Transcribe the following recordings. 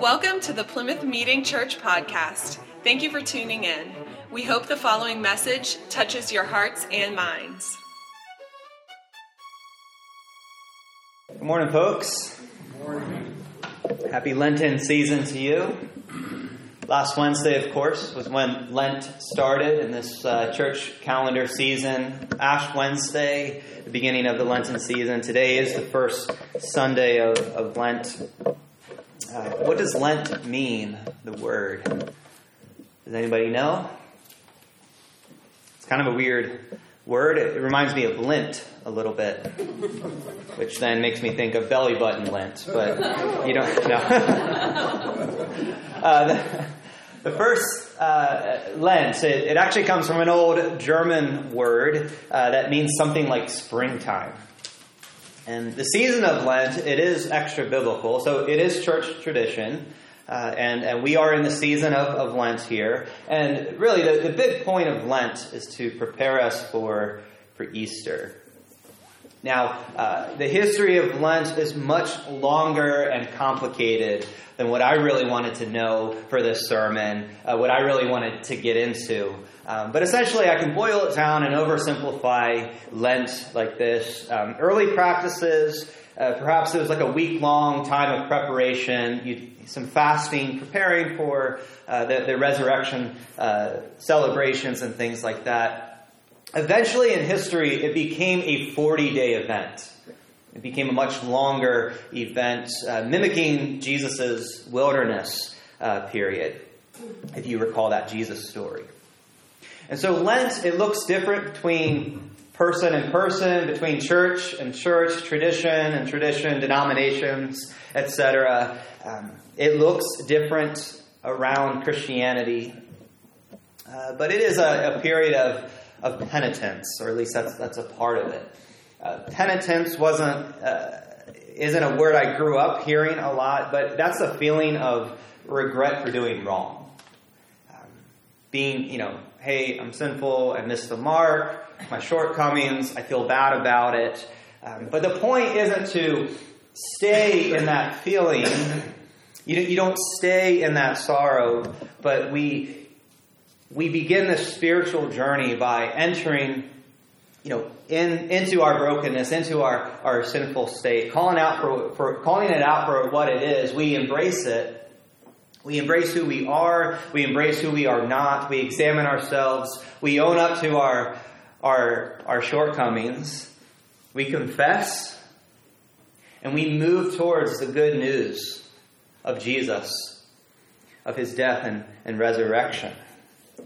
Welcome to the Plymouth Meeting Church podcast. Thank you for tuning in. We hope the following message touches your hearts and minds. Good morning, folks. Good morning. Happy Lenten season to you. Last Wednesday, of course, was when Lent started in this uh, church calendar season. Ash Wednesday, the beginning of the Lenten season. Today is the first Sunday of, of Lent. Uh, what does Lent mean, the word? Does anybody know? It's kind of a weird word. It reminds me of lint a little bit, which then makes me think of belly button lint, but you don't know. uh, the, the, first uh, Lent, it, it, actually comes from an old German word uh, that means something like springtime. And the season of Lent, it is extra biblical, so it is church tradition. Uh, and, and we are in the season of, of Lent here. And really, the, the big point of Lent is to prepare us for, for Easter. Now, uh, the history of Lent is much longer and complicated than what I really wanted to know for this sermon, uh, what I really wanted to get into. Um, but essentially, I can boil it down and oversimplify Lent like this. Um, early practices, uh, perhaps it was like a week long time of preparation, you, some fasting, preparing for uh, the, the, resurrection uh, celebrations and things like that. Eventually, in history, it became a 40 day event. It became a much longer event, uh, mimicking Jesus' wilderness uh, period, if you recall that Jesus story. And so Lent, it looks different between person and person, between church and church, tradition and tradition, denominations, etc. Um, it looks different around Christianity. Uh, but it is a, a, period of, of penitence, or at least that's, that's a part of it. Uh, penitence wasn't, uh, isn't a word I grew up hearing a lot, but that's a feeling of regret for doing wrong. Being, you know, hey, I'm sinful, I missed the mark, my shortcomings, I feel bad about it. Um, but the point isn't to stay in that feeling. You, you don't stay in that sorrow, but we, we begin this spiritual journey by entering you know, in, into our brokenness, into our, our sinful state, calling out for, for calling it out for what it is. We embrace it, we embrace who we are. We embrace who we are not. We examine ourselves. We own up to our, our, our shortcomings. We confess. And we move towards the good news of Jesus, of his death and, and resurrection.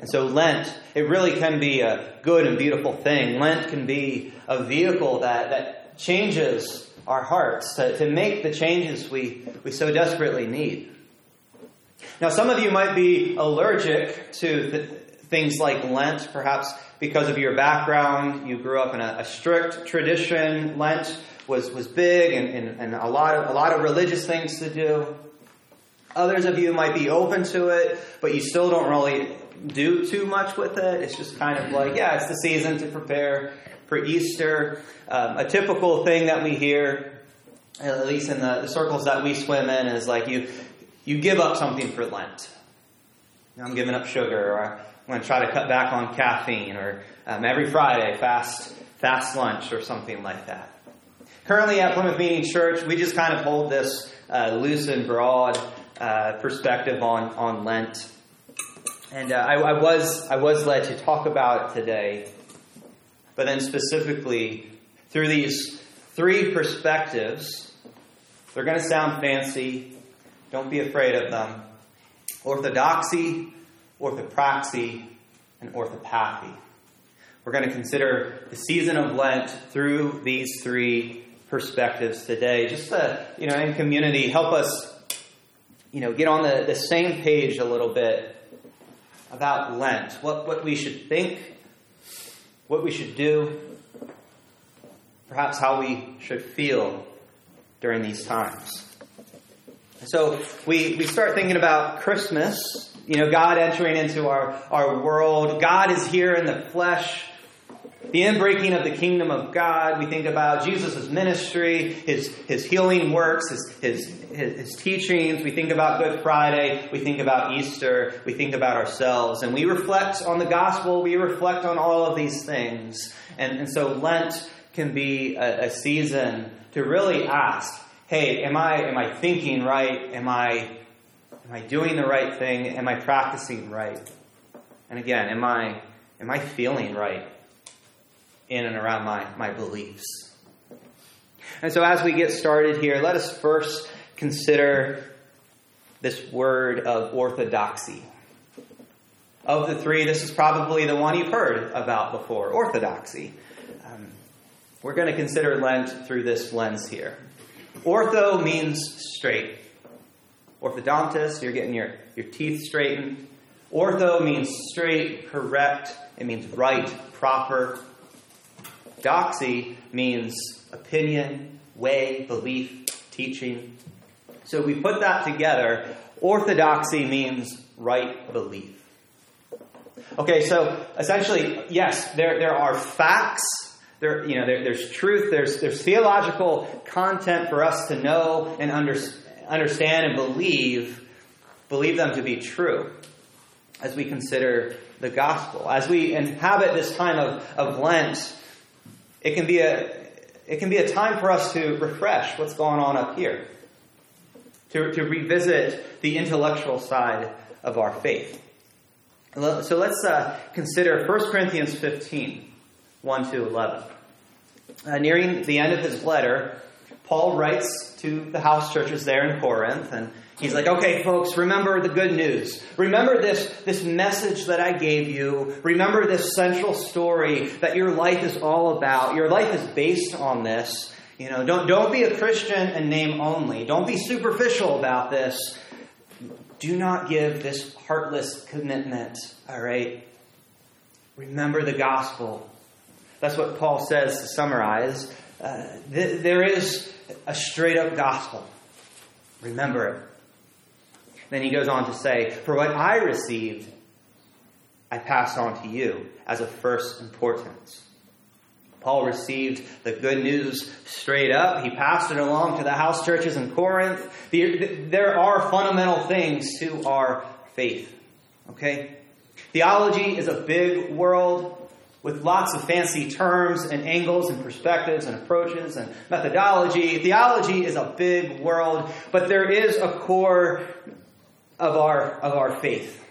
And so Lent, it really can be a good and beautiful thing. Lent can be a vehicle that, that changes our hearts, to, to make the changes we, we so desperately need. Now, some of you might be allergic to th- things like Lent, perhaps because of your background. You grew up in a, a strict tradition. Lent was, was big and, and, and a, lot of, a lot of religious things to do. Others of you might be open to it, but you still don't really do too much with it. It's just kind of like, yeah, it's the season to prepare for Easter. Um, a typical thing that we hear, at least in the, the circles that we swim in, is like you you give up something for Lent. I'm giving up sugar, or I'm going to try to cut back on caffeine, or um, every Friday fast fast lunch, or something like that. Currently at Plymouth Meeting Church, we just kind of hold this uh, loose and broad uh, perspective on on Lent, and uh, I, I was I was led to talk about it today, but then specifically through these three perspectives. They're going to sound fancy, don't be afraid of them. Orthodoxy, orthopraxy, and orthopathy. We're going to consider the season of Lent through these three perspectives today. Just to, you know, in community, help us, you know, get on the, the same page a little bit about Lent. What, what we should think, what we should do, perhaps how we should feel during these times. So we, we start thinking about Christmas, you know, God entering into our, our world. God is here in the flesh. the inbreaking of the kingdom of God. We think about Jesus' ministry, his, his healing works, his, his, his, his teachings. We think about Good Friday. We think about Easter. We think about ourselves. And we reflect on the gospel. We reflect on all of these things. And, and so Lent can be a, a season to really ask, hey, am I, am I thinking right? Am I, am I doing the right thing? Am I practicing right? And again, am I, am I feeling right in and around my, my beliefs? And so as we get started here, let us first consider this word of orthodoxy. Of the three, this is probably the one you've heard about before orthodoxy. Um, we're going to consider Lent through this lens here. Ortho means straight. Orthodontist, you're getting your, your teeth straightened. Ortho means straight, correct. It means right, proper. Doxy means opinion, way, belief, teaching. So we put that together. Orthodoxy means right belief. Okay, so essentially, yes, there, there are facts. There, you know, there, there's truth. There's, there's theological content for us to know and under, understand and believe, believe them to be true as we consider the gospel. As we inhabit this time of, of Lent, it can be a it can be a time for us to refresh what's going on up here, to, to revisit the intellectual side of our faith. So let's uh, consider 1 Corinthians 15, 1 to 11. Uh, nearing the end of his letter, Paul writes to the house churches there in Corinth, and he's like, okay, folks, remember the good news. Remember this, this message that I gave you. Remember this central story that your life is all about. Your life is based on this. You know, don't, don't be a Christian in name only. Don't be superficial about this do not give this heartless commitment, all right? Remember the gospel. That's what Paul says to summarize. Uh, th- there is a straight up gospel. Remember it. Then he goes on to say, For what I received, I pass on to you as of first importance. Paul received the good news straight up. He passed it along to the house churches in Corinth. There are fundamental things to our faith. Okay? Theology is a big world with lots of fancy terms and angles and perspectives and approaches and methodology. Theology is a big world, but there is a core of our, of our faith.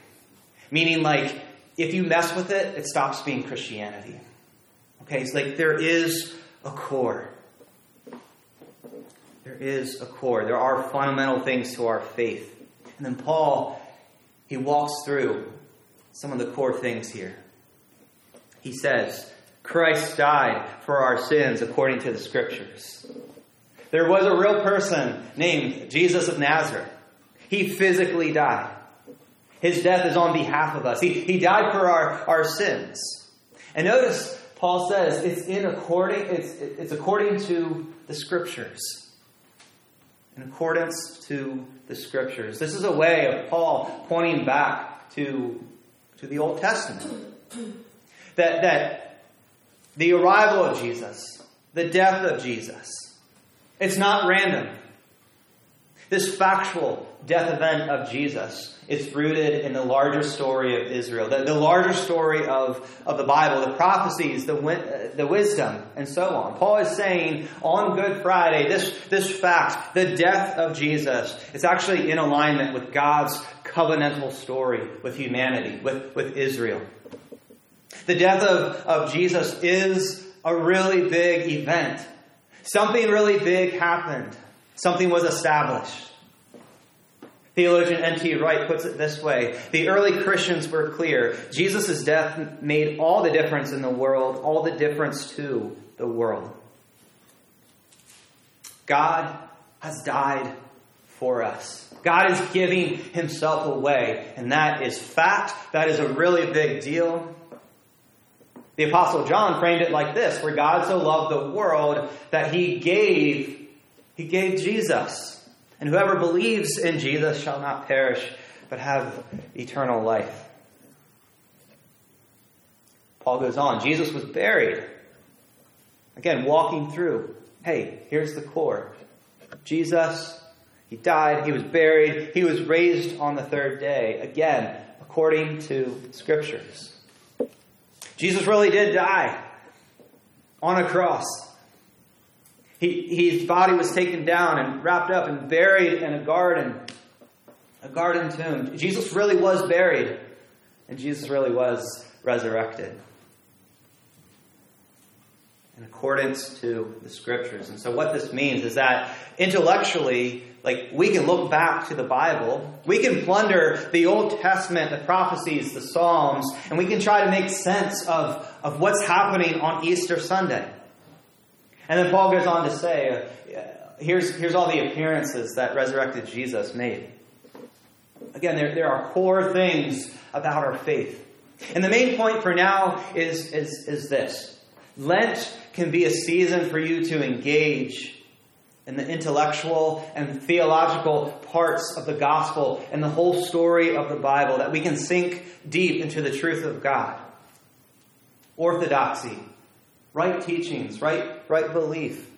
Meaning, like, if you mess with it, it stops being Christianity. Okay, it's like there is a core. There is a core. There are fundamental things to our faith. And then Paul, he walks through some of the core things here. He says, Christ died for our sins according to the scriptures. There was a real person named Jesus of Nazareth. He physically died. His death is on behalf of us. He, he died for our, our sins. And notice Paul says it's in according it's it's according to the scriptures. In accordance to the scriptures. This is a way of Paul pointing back to, to the Old Testament. That that the arrival of Jesus, the death of Jesus, it's not random. This factual death event of Jesus is rooted in the larger story of Israel, the, the larger story of, of the Bible, the prophecies, the, uh, the wisdom, and so on. Paul is saying on Good Friday, this, this fact, the death of Jesus, is actually in alignment with God's covenantal story with humanity, with, with Israel. The death of, of Jesus is a really big event. Something really big happened. Something was established. Theologian N.T. Wright puts it this way The early Christians were clear. Jesus' death made all the difference in the world, all the difference to the world. God has died for us. God is giving himself away, and that is fact. That is a really big deal. The Apostle John framed it like this where God so loved the world that he gave, he gave Jesus. And whoever believes in Jesus shall not perish, but have eternal life. Paul goes on. Jesus was buried. Again, walking through. Hey, here's the core. Jesus, he died, he was buried, he was raised on the third day. Again, according to scriptures. Jesus really did die on a cross. He, his body was taken down and wrapped up and buried in a garden, a garden tomb. Jesus really was buried, and Jesus really was resurrected in accordance to the scriptures. And so, what this means is that intellectually, like we can look back to the Bible, we can plunder the Old Testament, the prophecies, the Psalms, and we can try to make sense of, of what's happening on Easter Sunday. And then Paul goes on to say, uh, here's, here's all the appearances that resurrected Jesus made. Again, there, there are core things about our faith. And the main point for now is, is, is this Lent can be a season for you to engage in the intellectual and theological parts of the gospel and the whole story of the Bible, that we can sink deep into the truth of God. Orthodoxy, right teachings, right, right belief.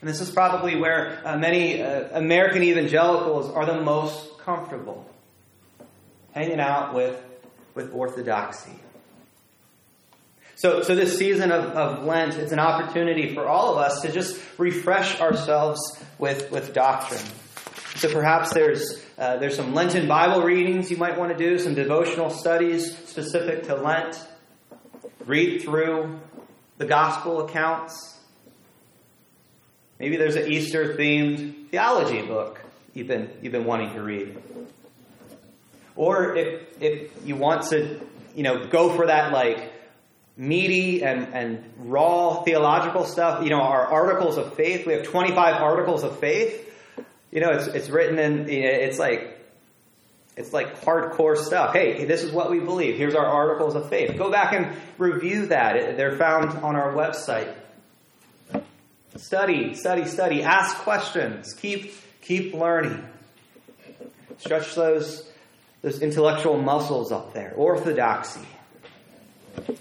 And this is probably where uh, many uh, American evangelicals are the most comfortable, hanging out with, with orthodoxy. So, so this season of, of Lent, it's an opportunity for all of us to just refresh ourselves with, with doctrine. So perhaps there's, uh, there's some Lenten Bible readings you might want to do, some devotional studies specific to Lent. Read through the gospel accounts. Maybe there's an Easter themed theology book you've been, you've been wanting to read. Or if, if you want to, you know, go for that like meaty and, and raw theological stuff. You know, our articles of faith, we have 25 articles of faith. You know, it's, it's written in, it's like, it's like hardcore stuff. Hey, this is what we believe. Here's our articles of faith. Go back and review that. They're found on our website. Study, study, study. Ask questions. Keep, keep learning. Stretch those, those intellectual muscles up there. Orthodoxy.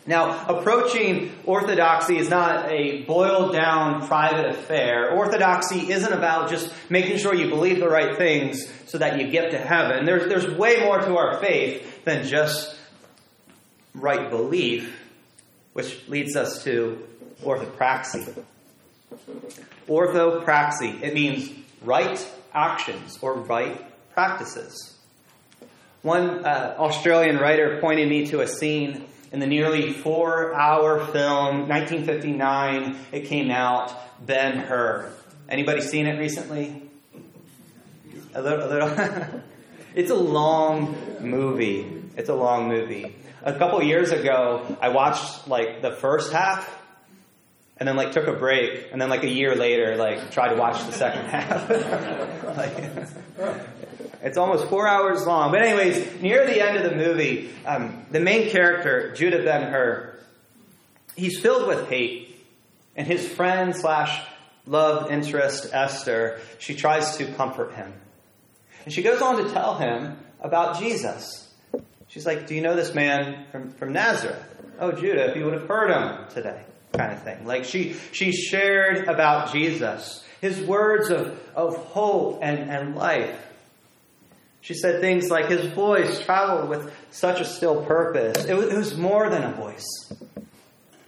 Now, approaching orthodoxy is not a boiled down private affair. Orthodoxy isn't about just making sure you believe the right things so that you get to heaven. There's, there's way more to our faith than just right belief, which leads us to orthopraxy. Orthopraxy, it means right actions or right practices. One uh, Australian writer pointed me to a scene in the nearly four hour film, 1959, it came out, Ben Hur. Anybody seen it recently? A little, a little. it's a long movie. It's a long movie. A couple years ago, I watched like the first half and then like took a break and then like a year later like tried to watch the second half like, it's almost four hours long. But anyways near the end of the movie um, the main character judah ben-hur he's filled with hate. And his friend slash love interest esther she tries to comfort him. And she goes on to tell him about jesus. She's like do you know this man from, from nazareth? Oh judah if you would have heard him today kind of thing. Like she, she shared about Jesus, his words of, of hope and, and life. She said things like his voice traveled with such a still purpose. It was, more than a voice.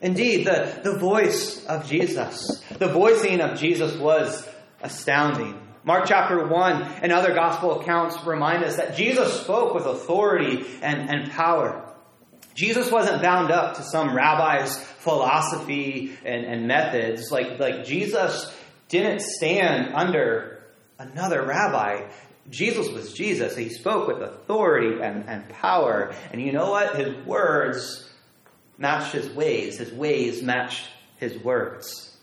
Indeed, the, the voice of Jesus, the voicing of Jesus was astounding. Mark chapter 1 and other gospel accounts remind us that Jesus spoke with authority and, and power. Jesus wasn't bound up to some rabbi's philosophy and, and methods. Like, like Jesus didn't stand under another rabbi. Jesus was Jesus. He spoke with authority and, and power. And you know what? His words matched his ways. His ways matched his words.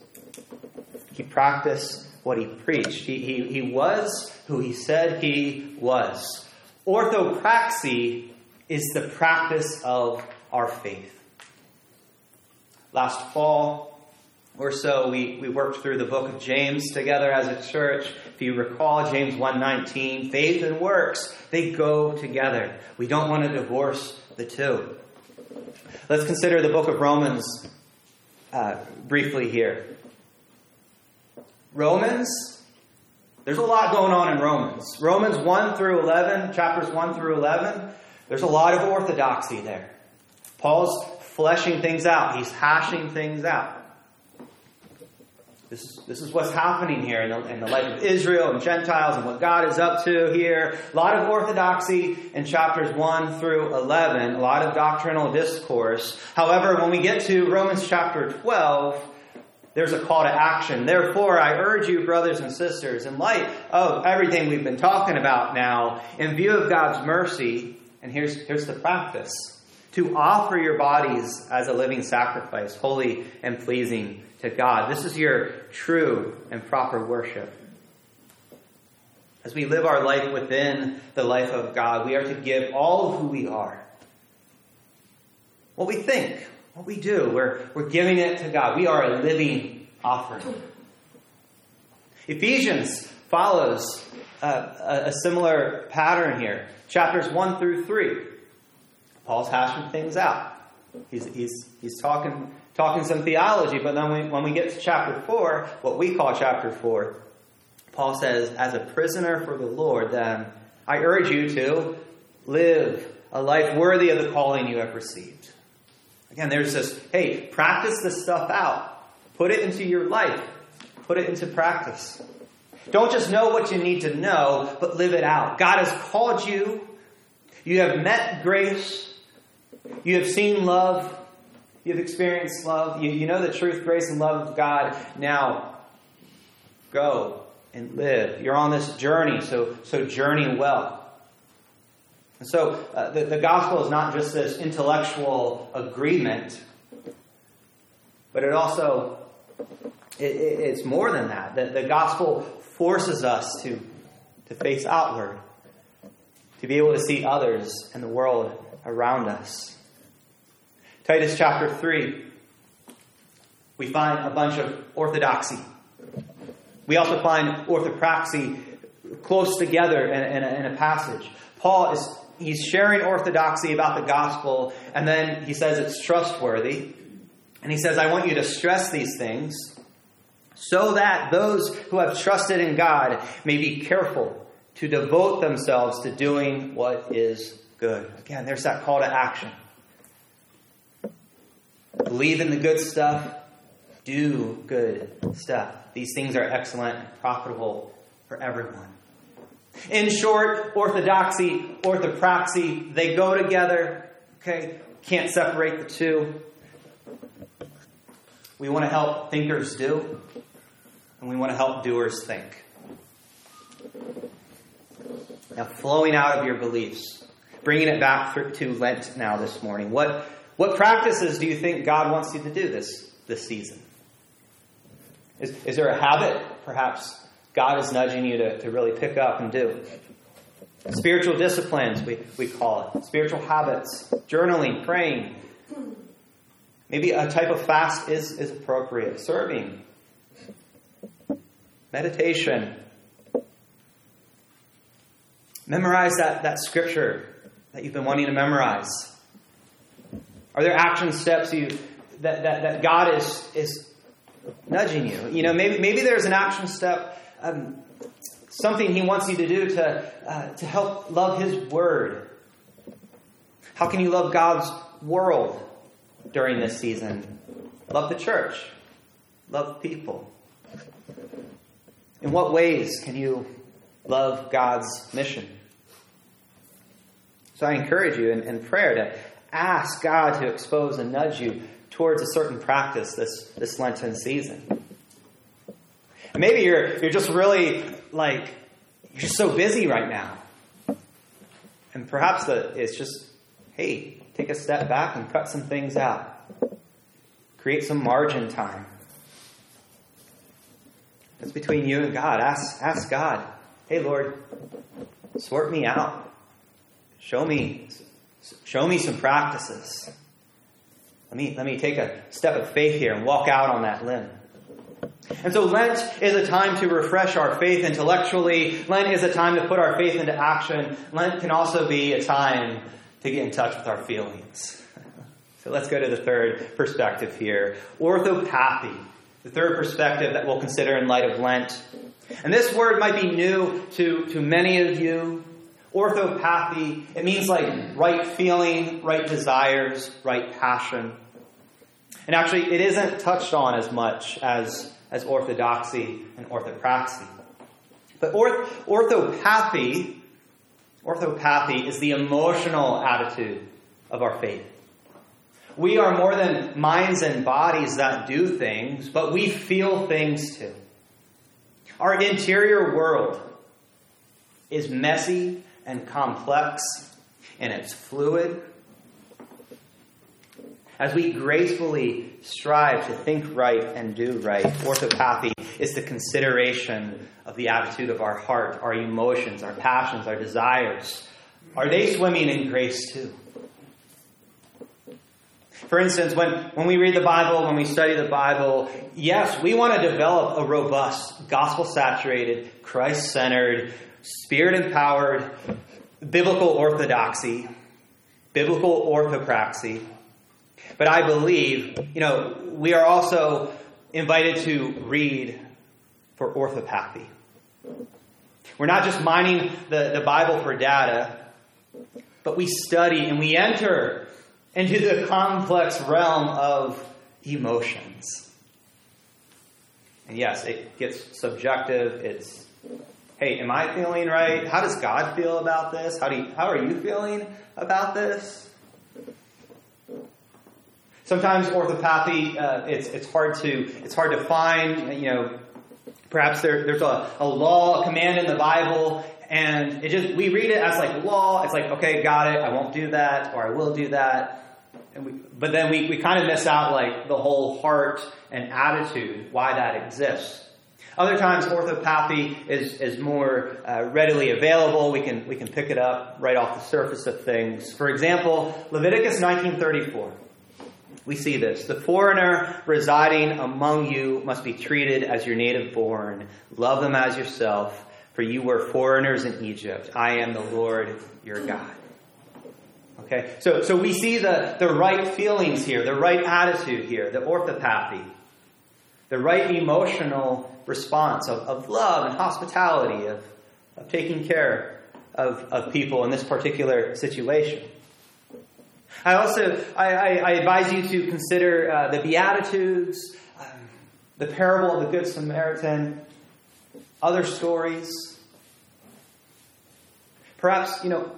He practiced what he preached. He, he, he was who he said he was. Orthopraxy is the practice of our faith. Last fall or so, we, we worked through the book of James together as a church. If you recall, James 1.19, faith and works, they go together. We don't want to divorce the two. Let's consider the book of Romans uh, briefly here. Romans, there's a lot going on in Romans. Romans 1 through 11, chapters 1 through 11, there's a lot of orthodoxy there. Paul's fleshing things out, he's hashing things out. This is, this is what's happening here in the, in the life of Israel and Gentiles and what God is up to here. A lot of orthodoxy in chapters 1 through 11, a lot of doctrinal discourse. However, when we get to Romans chapter 12, there's a call to action. Therefore, I urge you, brothers and sisters, in light of everything we've been talking about now, in view of God's mercy, and here's, here's the practice to offer your bodies as a living sacrifice, holy and pleasing to God. This is your true and proper worship. As we live our life within the life of God, we are to give all of who we are. What we think, what we do, we're, we're giving it to God. We are a living offering. Ephesians follows uh, a, similar pattern here. Chapters 1 through 3. Paul's hashing things out. He's, he's, he's talking, talking some theology, but then we, when we get to chapter 4, what we call chapter 4, Paul says, As a prisoner for the Lord, then I urge you to live a life worthy of the calling you have received. Again, there's this hey, practice this stuff out, put it into your life, put it into practice. Don't just know what you need to know, but live it out. God has called you. You have met grace. You have seen love. You've experienced love. You, you know the truth, grace, and love of God. Now, go and live. You're on this journey, so, so journey well. And so uh, the, the gospel is not just this intellectual agreement, but it also it, it, it's more than that. The, the gospel forces us to, to face outward, to be able to see others and the world around us. Titus chapter 3, we find a bunch of orthodoxy. We also find orthopraxy close together in, in, a, in a passage. Paul is he's sharing orthodoxy about the gospel, and then he says it's trustworthy. And he says, I want you to stress these things so that those who have trusted in God may be careful to devote themselves to doing what is good. Again, there's that call to action. Believe in the good stuff, do good stuff. These things are excellent and profitable for everyone. In short, orthodoxy, orthopraxy, they go together. Okay? Can't separate the two. We want to help thinkers do, and we want to help doers think. Now, flowing out of your beliefs, bringing it back to Lent now this morning. What, what practices do you think God wants you to do this, this season? Is, is there a habit, perhaps, God is nudging you to, to really pick up and do. Spiritual disciplines, we, we call it. Spiritual habits, journaling, praying. Maybe a type of fast is, is appropriate. Serving, meditation. Memorize that, that scripture that you've been wanting to memorize. Are there action steps you that, that, that God is, is nudging you? You know, maybe, maybe there's an action step um, something He wants you to do to, uh, to help love His Word. How can you love God's world during this season? Love the church, love people. In what ways can you love God's mission? So I encourage you in, in prayer to ask God to expose and nudge you towards a certain practice this, this Lenten season. Maybe you're, you're just really like, you're so busy right now. And perhaps the, it's just, hey, take a step back and cut some things out. Create some margin time. It's between you and God. Ask, ask God, hey, Lord, sort me out. Show me, show me some practices. Let me, let me take a step of faith here and walk out on that limb. And so Lent is a time to refresh our faith intellectually. Lent is a time to put our faith into action. Lent can also be a time to get in touch with our feelings. So let's go to the third perspective here orthopathy, the third perspective that we'll consider in light of Lent. And this word might be new to, to many of you. Orthopathy, it means like right feeling, right desires, right passion. And actually, it isn't touched on as much as, as orthodoxy and orthopraxy. But orth, orthopathy, orthopathy is the emotional attitude of our faith. We are more than minds and bodies that do things, but we feel things too. Our interior world is messy and complex, and it's fluid. As we gracefully strive to think right and do right, orthopathy is the consideration of the attitude of our heart, our emotions, our passions, our desires. Are they swimming in grace too? For instance, when, when we read the Bible, when we study the Bible, yes, we want to develop a robust, gospel saturated, Christ centered, spirit empowered, biblical orthodoxy, biblical orthopraxy. But I believe, you know, we are also invited to read for orthopathy. We're not just mining the, the Bible for data, but we study and we enter into the complex realm of emotions. And yes, it gets subjective. It's, hey, am I feeling right? How does God feel about this? How, do you, how are you feeling about this? Sometimes orthopathy, uh, it's, it's, hard to, it's hard to find. You know, perhaps there, there's a, a law, a command in the Bible, and it just we read it as like law. It's like, okay, got it. I won't do that, or I will do that. And we, but then we, we kind of miss out like the whole heart and attitude, why that exists. Other times, orthopathy is, is more uh, readily available. We can, we can pick it up right off the surface of things. For example, Leviticus 1934. We see this. The foreigner residing among you must be treated as your native born. Love them as yourself, for you were foreigners in Egypt. I am the Lord your God. Okay, so, so we see the, the right feelings here, the right attitude here, the orthopathy, the right emotional response of, of love and hospitality, of, of taking care of, of people in this particular situation. I also I, I, I advise you to consider uh, the Beatitudes, um, the parable of the Good Samaritan, other stories. Perhaps, you know,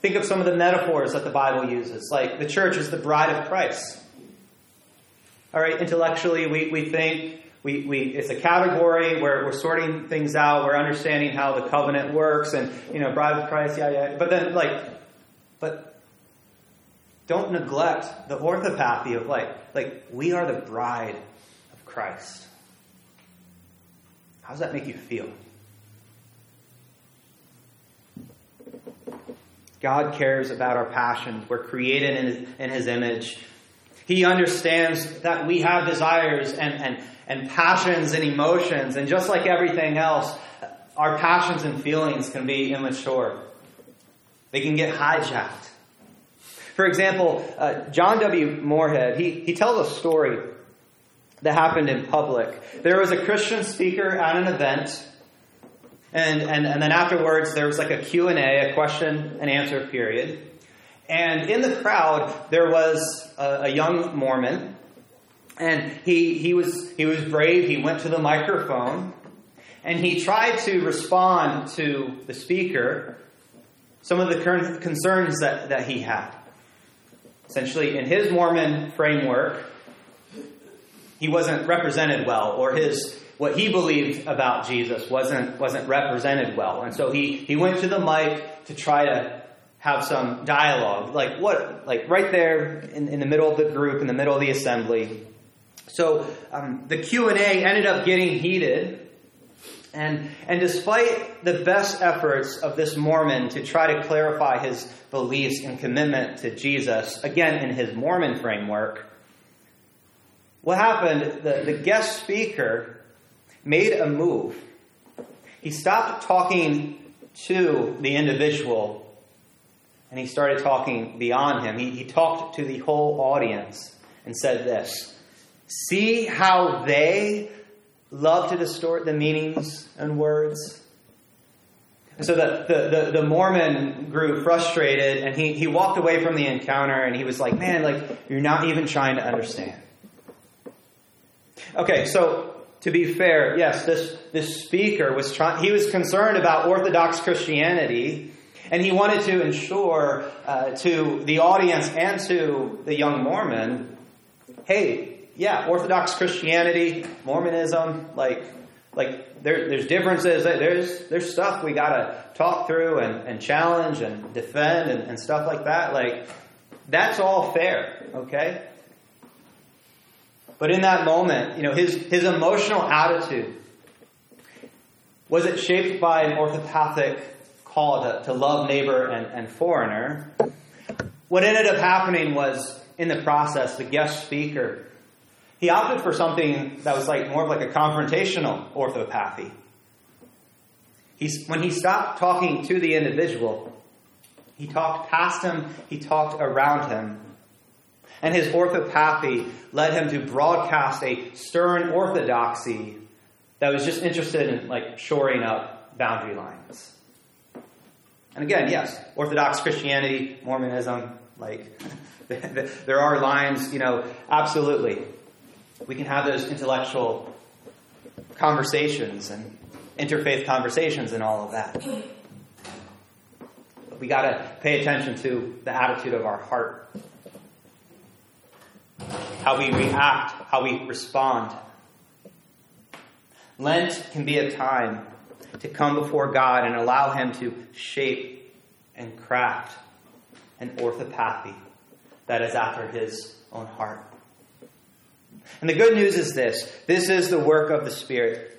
think of some of the metaphors that the Bible uses, like the church is the bride of Christ. All right, intellectually, we, we think we, we, it's a category where we're sorting things out, we're understanding how the covenant works, and, you know, bride of Christ, yeah, yeah. But then, like, but don't neglect the orthopathy of, like, like, we are the bride of Christ. How does that make you feel? God cares about our passions. We're created in his, in his, image. He understands that we have desires and, and, and passions and emotions. And just like everything else, our passions and feelings can be immature. They can get hijacked. For example, uh, John W. Morehead, he, he tells a story that happened in public. There was a Christian speaker at an event and, and, and then afterwards, there was like a Q&A, a question and answer period. And in the crowd, there was a, a young Mormon. And he, he, was, he was brave. He went to the microphone. And he tried to respond to the speaker some of the concerns that, that he had. Essentially, in his Mormon framework, he wasn't represented well, or his what he believed about Jesus wasn't, wasn't represented well. And so he, he went to the mic to try to have some dialogue, like what, like right there in, in the middle of the group, in the middle of the assembly. So um, the Q and A ended up getting heated, and and despite the best efforts of this Mormon to try to clarify his beliefs and commitment to Jesus, again in his Mormon framework, what happened? The the guest speaker made a move. He stopped talking to the individual and he started talking beyond him. He, he talked to the whole audience and said this See how they love to distort the meanings and words? And so the, the, the, the, Mormon grew frustrated and he, he walked away from the encounter and he was like, Man, like, you're not even trying to understand. Okay, so to be fair, yes, this, this speaker was trying, he was concerned about Orthodox Christianity and he wanted to ensure uh, to the audience and to the young Mormon hey, yeah, Orthodox Christianity, Mormonism, like, like there, there's differences. There's, there's stuff we got to talk through and, and challenge and defend and, and stuff like that. Like, that's all fair, okay? But in that moment, you know, his, his emotional attitude was it shaped by an orthopathic call to, to love neighbor and, and foreigner? What ended up happening was, in the process, the guest speaker, he opted for something that was like more of like a confrontational orthopathy. He's, when he stopped talking to the individual, he talked past him, he talked around him. And his orthopathy led him to broadcast a stern orthodoxy that was just interested in like shoring up boundary lines. And again, yes, Orthodox Christianity, Mormonism, like there are lines, you know, absolutely. We can have those intellectual conversations and interfaith conversations and all of that. But we got to pay attention to the attitude of our heart, how we react, how we respond. Lent can be a time to come before God and allow Him to shape and craft an orthopathy that is after His own heart. And the good news is this this is the work of the Spirit.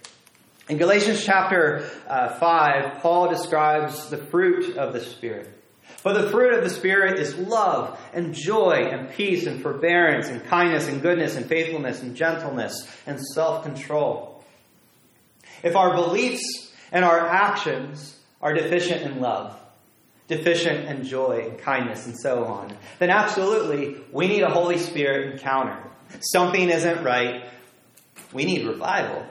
In Galatians chapter uh, 5, Paul describes the fruit of the Spirit. But the fruit of the Spirit is love and joy and peace and forbearance and kindness and goodness and faithfulness and gentleness and self control. If our beliefs and our actions are deficient in love, deficient in joy and kindness and so on, then absolutely we need a Holy Spirit encounter. Something isn't right. We need revival.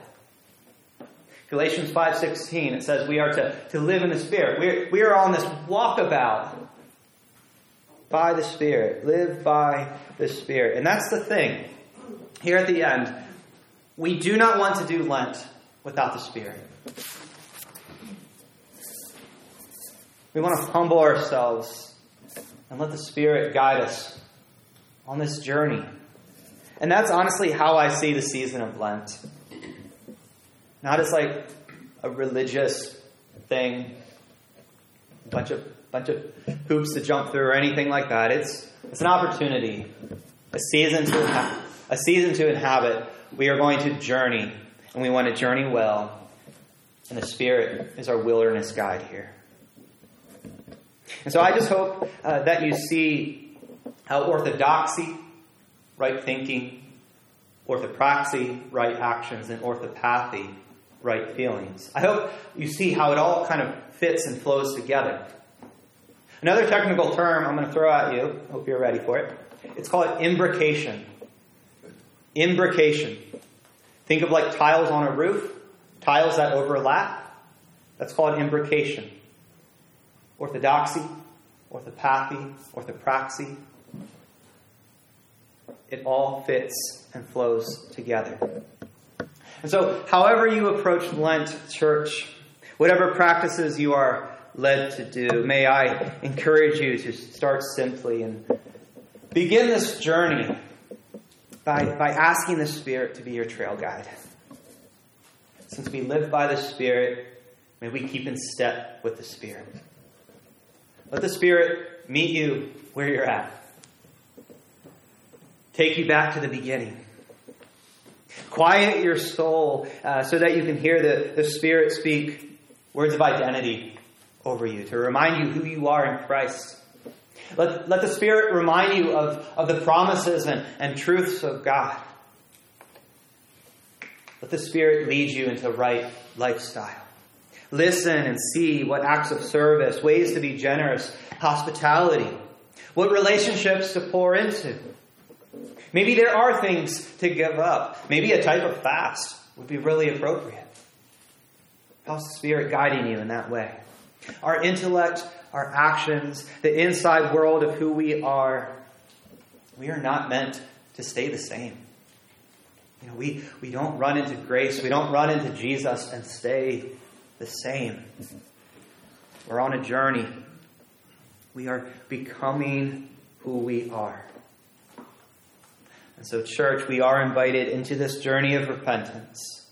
Galatians 5.16, it says we are to, to live in the Spirit. We're, we are on this walkabout by the Spirit. Live by the Spirit. And that's the thing. Here at the end, we do not want to do Lent without the Spirit. We want to humble ourselves and let the Spirit guide us on this journey. And that's honestly how I see the season of Lent. Not as like a religious thing, bunch of bunch of hoops to jump through or anything like that. It's it's an opportunity, a season to inha- a season to inhabit. We are going to journey, and we want to journey well. And the Spirit is our wilderness guide here. And so I just hope uh, that you see how orthodoxy, right thinking, orthopraxy, right actions, and orthopathy, right feelings. I hope you see how it all kind of fits and flows together. Another technical term I'm going to throw at you, hope you're ready for it. It's called imbrication. Imbrication. Think of like tiles on a roof, tiles that overlap. That's called imbrication. Orthodoxy, orthopathy, orthopraxy. It all fits and flows together. And so, however you approach Lent, church, whatever practices you are led to do, may I encourage you to start simply and begin this journey by, by asking the Spirit to be your trail guide. Since we live by the Spirit, may we keep in step with the Spirit. Let the Spirit meet you where you're at. Take you back to the beginning. Quiet your soul uh, so that you can hear the, the Spirit speak words of identity over you, to remind you who you are in Christ. Let, let the Spirit remind you of, of the promises and, and truths of God. Let the Spirit lead you into right lifestyle. Listen and see what acts of service, ways to be generous, hospitality, what relationships to pour into. Maybe there are things to give up. Maybe a type of fast would be really appropriate. How's the Spirit guiding you in that way? Our intellect, our actions, the inside world of who we are, we are not meant to stay the same. You know, we, we don't run into grace, we don't run into Jesus and stay the same. We're on a journey. We are becoming who we are. And so, church, we are invited into this journey of repentance.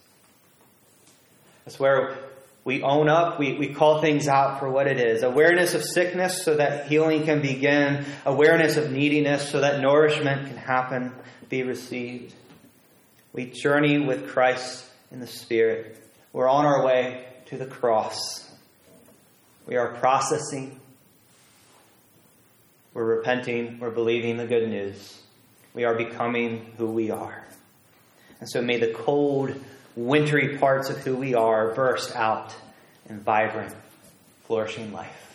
That's where we own up, we, we call things out for what it is. Awareness of sickness so that healing can begin, awareness of neediness so that nourishment can happen, be received. We journey with Christ in the Spirit. We're on our way to the cross. We are processing. We're repenting. We're believing the good news. We are becoming who we are. And so may the cold, wintry parts of who we are burst out in vibrant, flourishing life.